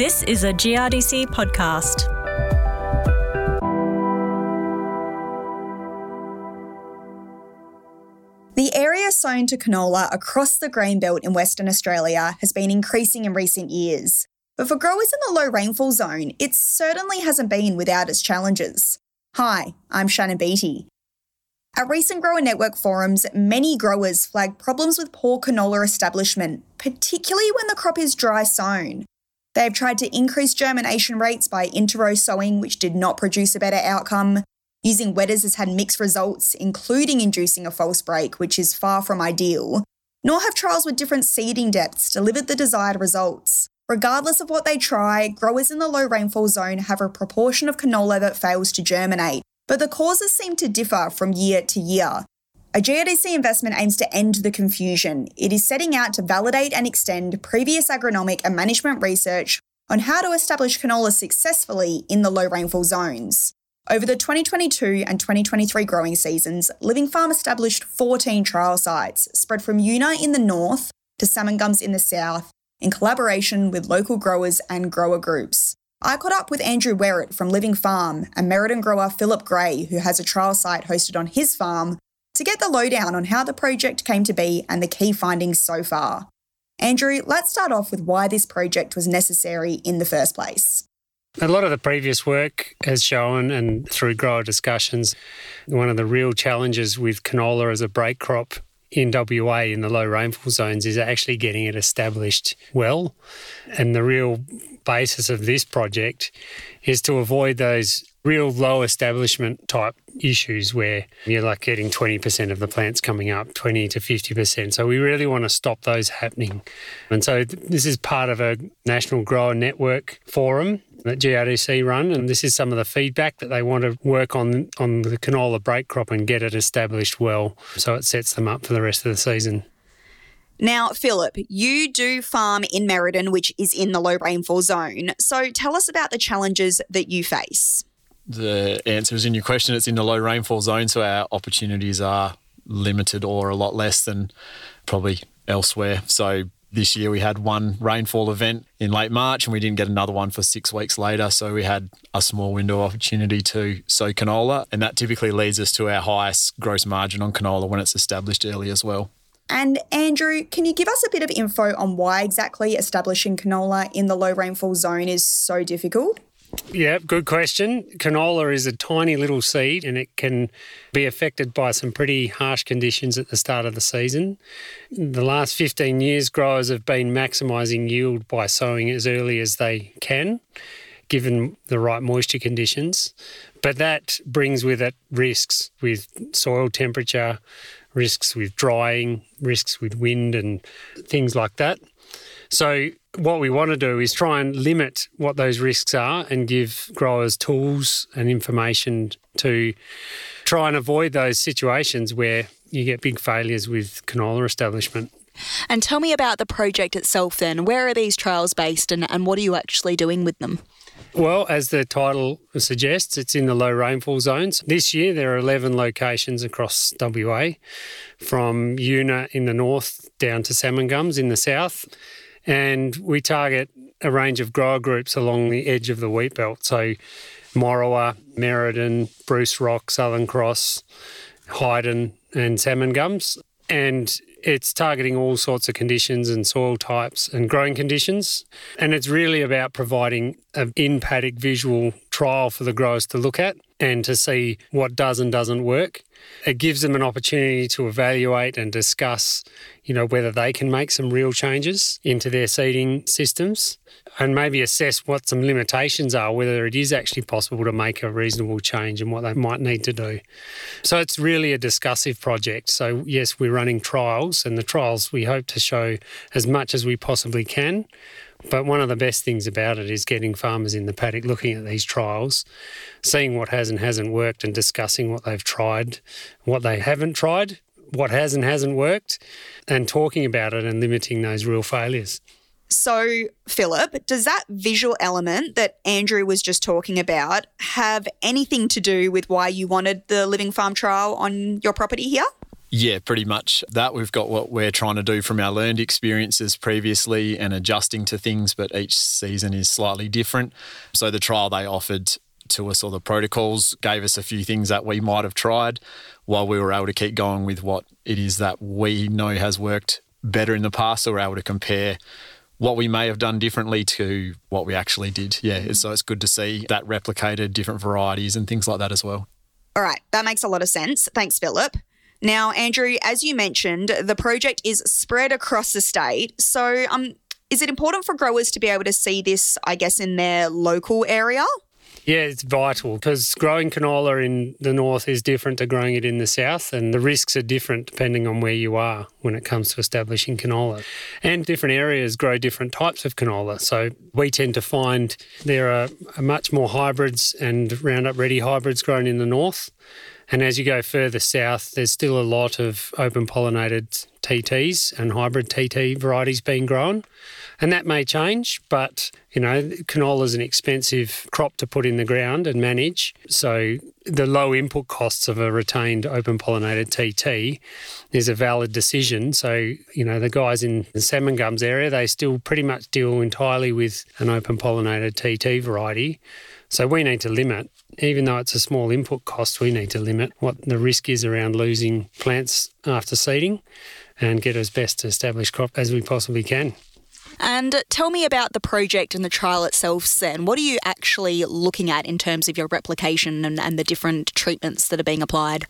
This is a GRDC podcast. The area sown to canola across the grain belt in Western Australia has been increasing in recent years. But for growers in the low rainfall zone, it certainly hasn't been without its challenges. Hi, I'm Shannon Beatty. At recent Grower Network forums, many growers flagged problems with poor canola establishment, particularly when the crop is dry sown. They have tried to increase germination rates by interrow sowing, which did not produce a better outcome. Using wetters has had mixed results, including inducing a false break, which is far from ideal. Nor have trials with different seeding depths delivered the desired results. Regardless of what they try, growers in the low rainfall zone have a proportion of canola that fails to germinate, but the causes seem to differ from year to year. A GRDC investment aims to end the confusion. It is setting out to validate and extend previous agronomic and management research on how to establish canola successfully in the low rainfall zones. Over the 2022 and 2023 growing seasons, Living Farm established 14 trial sites spread from Yuna in the north to Salmon Gums in the south in collaboration with local growers and grower groups. I caught up with Andrew Wherrett from Living Farm and Merredin grower Phillip Gray, who has a trial site hosted on his farm, to get the lowdown on how the project came to be and the key findings so far. Andrew, let's start off with why this project was necessary in the first place. A lot of the previous work has shown, and through grower discussions, one of the real challenges with canola as a break crop in WA in the low rainfall zones is actually getting it established well. And the real basis of this project is to avoid those real low establishment type issues where you're like getting 20% of the plants coming up, 20 to 50%. So we really want to stop those happening. And so this is part of a national grower network forum that GRDC run, and this is some of the feedback that they want to work on on the canola break crop and get it established well, so it sets them up for the rest of the season. Now, Phillip, you do farm in Merredin, which is in the low rainfall zone. So tell us about the challenges that you face. The answer is in your question. It's in the low rainfall zone, so our opportunities are limited or a lot less than probably elsewhere. So this year we had one rainfall event in late March and we didn't get another one for six weeks later. So we had a small window opportunity to sow canola. And that typically leads us to our highest gross margin on canola when it's established early as well. And Andrew, can you give us a bit of info on why exactly establishing canola in the low rainfall zone is so difficult? Yeah, good question. Canola is a tiny little seed and it can be affected by some pretty harsh conditions at the start of the season. The last 15 years, growers have been maximising yield by sowing as early as they can, given the right moisture conditions. But that brings with it risks with soil temperature, risks with drying, risks with wind, and things like that. So, what we want to do is try and limit what those risks are and give growers tools and information to try and avoid those situations where you get big failures with canola establishment. And tell me about the project itself then. Where are these trials based and, and what are you actually doing with them? Well, as the title suggests, it's in the low rainfall zones. This year, there are 11 locations across WA, from Yuna in the north down to Salmon Gums in the south. And we target a range of grower groups along the edge of the wheat belt. So Morawa, Merredin, Bruce Rock, Southern Cross, Hyden, and Salmon Gums. And it's targeting all sorts of conditions and soil types and growing conditions. And it's really about providing an in paddock visual trial for the growers to look at and to see what does and doesn't work. It gives them an opportunity to evaluate and discuss, you know, whether they can make some real changes into their seeding systems and maybe assess what some limitations are, whether it is actually possible to make a reasonable change and what they might need to do. So it's really a discussive project. So, yes, we're running trials, and the trials we hope to show as much as we possibly can. But one of the best things about it is getting farmers in the paddock looking at these trials, seeing what has and hasn't worked, and discussing what they've tried, what they haven't tried, what has and hasn't worked, and talking about it and limiting those real failures. So, Phillip, does that visual element that Andrew was just talking about have anything to do with why you wanted the Living Farm trial on your property here? Yeah, pretty much that. We've got what we're trying to do from our learned experiences previously and adjusting to things, but each season is slightly different. So the trial they offered to us or the protocols gave us a few things that we might have tried while we were able to keep going with what it is that we know has worked better in the past. So we're able to compare what we may have done differently to what we actually did. Yeah, so it's good to see that replicated, different varieties and things like that as well. All right, that makes a lot of sense. Thanks, Phillip. Now, Andrew, as you mentioned, the project is spread across the state. So, um, is it important for growers to be able to see this, I guess, in their local area? Yeah, it's vital because growing canola in the north is different to growing it in the south, and the risks are different depending on where you are when it comes to establishing canola. And different areas grow different types of canola. So we tend to find there are much more hybrids and Roundup Ready hybrids grown in the north. And as you go further south, there's still a lot of open pollinated TTs and hybrid TT varieties being grown. And that may change, but you know, canola is an expensive crop to put in the ground and manage. So the low input costs of a retained open pollinated TT is a valid decision. So, you know, the guys in the salmon gums area, they still pretty much deal entirely with an open pollinated TT variety. So we need to limit, even though it's a small input cost, we need to limit what the risk is around losing plants after seeding and get as best established crop as we possibly can. And tell me about the project and the trial itself, then. What are you actually looking at in terms of your replication and, and the different treatments that are being applied?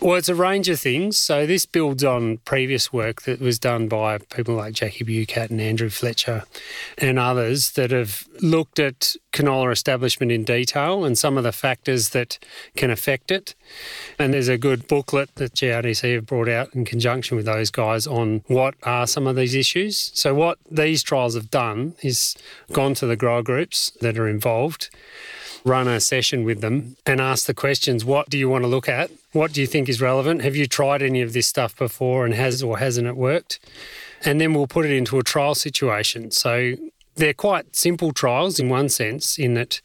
Well, it's a range of things. So this builds on previous work that was done by people like Jackie Bucat and Andrew Fletcher and others that have looked at canola establishment in detail and some of the factors that can affect it. And there's a good booklet that GRDC have brought out in conjunction with those guys on what are some of these issues. So what these trials have done is gone to the grower groups that are involved run a session with them and ask the questions what do you want to look at? What do you think is relevant? Have you tried any of this stuff before and has or hasn't it worked? And then we'll put it into a trial situation. So they're quite simple trials in one sense, in that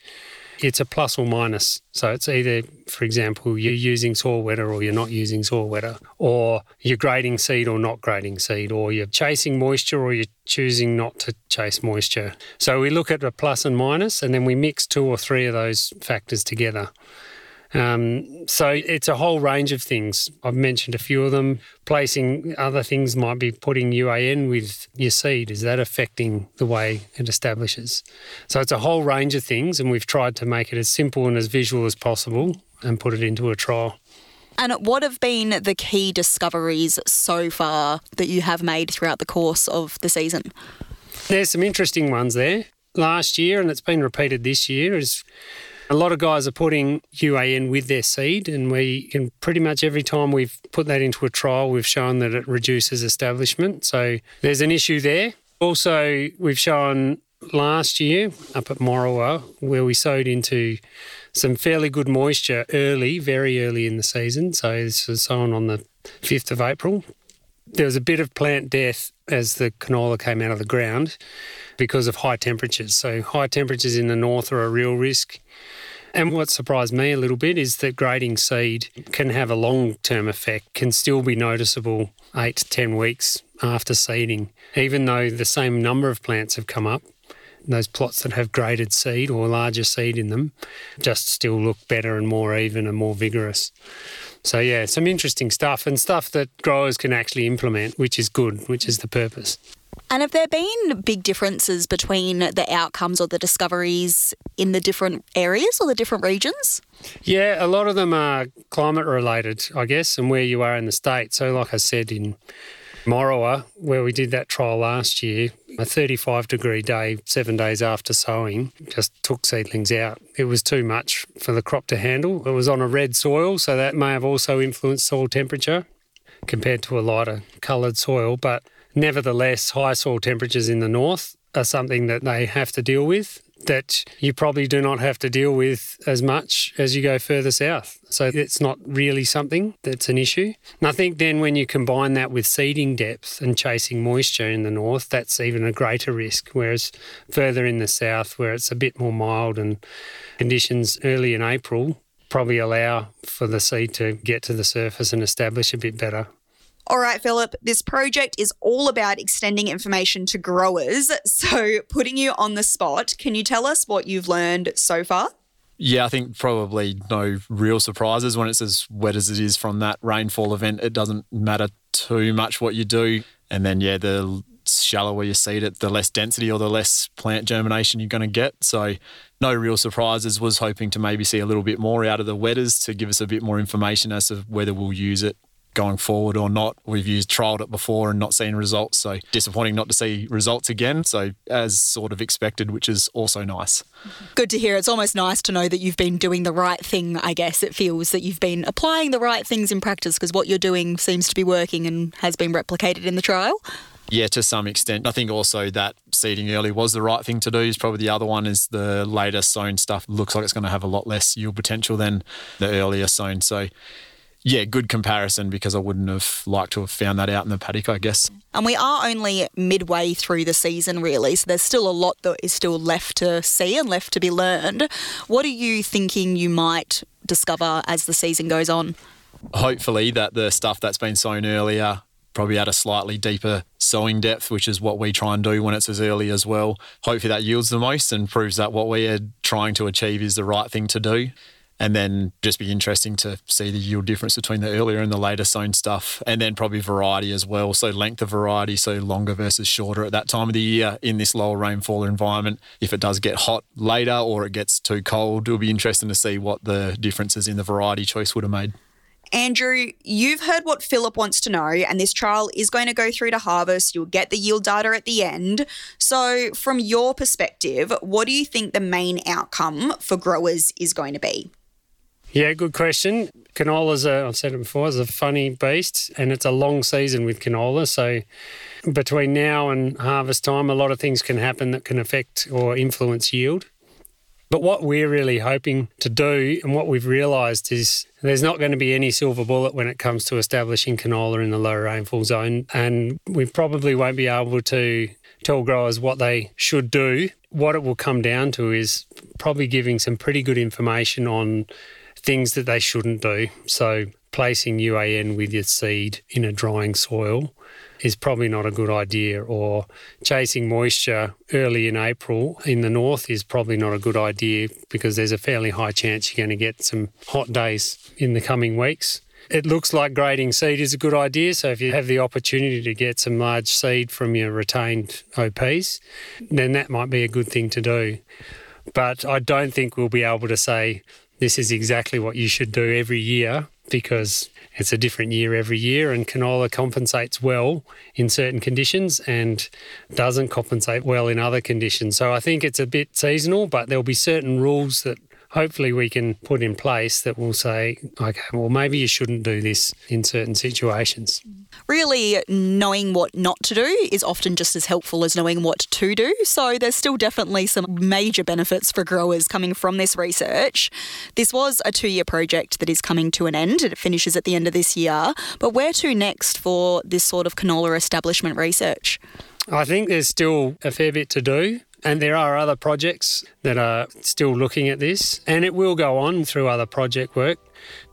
it's a plus or minus. So it's either, for example, you're using soil wetter or you're not using soil wetter, or you're grading seed or not grading seed, or you're chasing moisture or you're choosing not to chase moisture. So we look at a plus and minus, and then we mix two or three of those factors together. Um, so it's a whole range of things. I've mentioned a few of them. Placing other things might be putting UAN with your seed. Is that affecting the way it establishes? So it's a whole range of things, and we've tried to make it as simple and as visual as possible and put it into a trial. And what have been the key discoveries so far that you have made throughout the course of the season? There's some interesting ones there. Last year, and it's been repeated this year, is a lot of guys are putting UAN with their seed, and we can pretty much every time we've put that into a trial, we've shown that it reduces establishment. So there's an issue there. Also, we've shown last year up at Morawa where we sowed into some fairly good moisture early, very early in the season. So this was sown on the 5th of April. There was a bit of plant death as the canola came out of the ground because of high temperatures. So high temperatures in the north are a real risk. And what surprised me a little bit is that grading seed can have a long term effect, can still be noticeable eight to 10 weeks after seeding. Even though the same number of plants have come up, those plots that have graded seed or larger seed in them just still look better and more even and more vigorous. So, yeah, some interesting stuff and stuff that growers can actually implement, which is good, which is the purpose. And have there been big differences between the outcomes or the discoveries in the different areas or the different regions? Yeah, a lot of them are climate related, I guess, and where you are in the state. So, like I said, in Morawa, where we did that trial last year, a 35 degree day, seven days after sowing, just took seedlings out. It was too much for the crop to handle. It was on a red soil, so that may have also influenced soil temperature compared to a lighter coloured soil. But nevertheless, high soil temperatures in the north are something that they have to deal with that you probably do not have to deal with as much as you go further south. So it's not really something that's an issue. And I think then when you combine that with seeding depth and chasing moisture in the north, that's even a greater risk. Whereas further in the south, where it's a bit more mild and conditions early in April probably allow for the seed to get to the surface and establish a bit better. All right, Phillip, this project is all about extending information to growers. So, putting you on the spot, can you tell us what you've learned so far? Yeah, I think probably no real surprises when it's as wet as it is from that rainfall event. It doesn't matter too much what you do. And then, yeah, the shallower you seed it, the less density or the less plant germination you're going to get. So, no real surprises. Was hoping to maybe see a little bit more out of the wetters to give us a bit more information as to whether we'll use it going forward or not. We've used trialed it before and not seen results, so disappointing not to see results again. So as sort of expected, which is also nice. Good to hear. It's almost nice to know that you've been doing the right thing. I guess it feels that you've been applying the right things in practice because what you're doing seems to be working and has been replicated in the trial. Yeah, to some extent. I think also that seeding early was the right thing to do. Is probably the other one is the later sown stuff looks like it's going to have a lot less yield potential than the earlier sown. So yeah, good comparison because I wouldn't have liked to have found that out in the paddock, I guess. And we are only midway through the season, really, so there's still a lot that is still left to see and left to be learned. What are you thinking you might discover as the season goes on? Hopefully, that the stuff that's been sown earlier probably at a slightly deeper sowing depth, which is what we try and do when it's as early as well. Hopefully, that yields the most and proves that what we are trying to achieve is the right thing to do and then just be interesting to see the yield difference between the earlier and the later sown stuff, and then probably variety as well. So length of variety, so longer versus shorter at that time of the year in this lower rainfall environment. If it does get hot later or it gets too cold, it'll be interesting to see what the differences in the variety choice would have made. Andrew, you've heard what Phillip wants to know, and this trial is going to go through to harvest. You'll get the yield data at the end. So, from your perspective, what do you think the main outcome for growers is going to be? Yeah, good question. Canola, Canola's a, I've said it before, is a funny beast and it's a long season with canola. So between now and harvest time, a lot of things can happen that can affect or influence yield. But what we're really hoping to do and what we've realised is there's not going to be any silver bullet when it comes to establishing canola in the low rainfall zone. And we probably won't be able to tell growers what they should do. What it will come down to is probably giving some pretty good information on things that they shouldn't do. So, placing UAN with your seed in a drying soil is probably not a good idea, or chasing moisture early in April in the north is probably not a good idea because there's a fairly high chance you're going to get some hot days in the coming weeks. It looks like grading seed is a good idea. So, if you have the opportunity to get some large seed from your retained OPs, then that might be a good thing to do. But I don't think we'll be able to say this is exactly what you should do every year because it's a different year every year and canola compensates well in certain conditions and doesn't compensate well in other conditions. So I think it's a bit seasonal, but there'll be certain rules that hopefully we can put in place that will say, okay, well, maybe you shouldn't do this in certain situations. Really, knowing what not to do is often just as helpful as knowing what to do. So, there's still definitely some major benefits for growers coming from this research. This was a two year project that is coming to an end. It finishes at the end of this year. But where to next for this sort of canola establishment research? I think there's still a fair bit to do. And there are other projects that are still looking at this, and it will go on through other project work.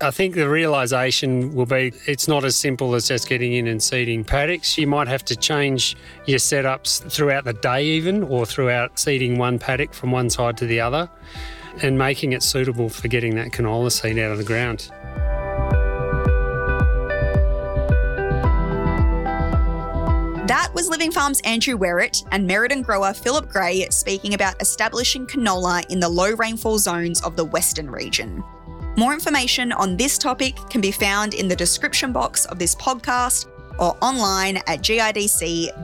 I think the realization will be it's not as simple as just getting in and seeding paddocks. You might have to change your setups throughout the day, even, or throughout seeding one paddock from one side to the other and making it suitable for getting that canola seed out of the ground. That was Living Farm's Andrew Wherrett and Merredin grower Phillip Gray speaking about establishing canola in the low rainfall zones of the Western region. More information on this topic can be found in the description box of this podcast or online at grdc.com.au.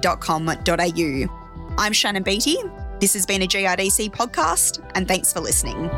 I'm Shannon Beatty. This has been a GRDC podcast, and thanks for listening.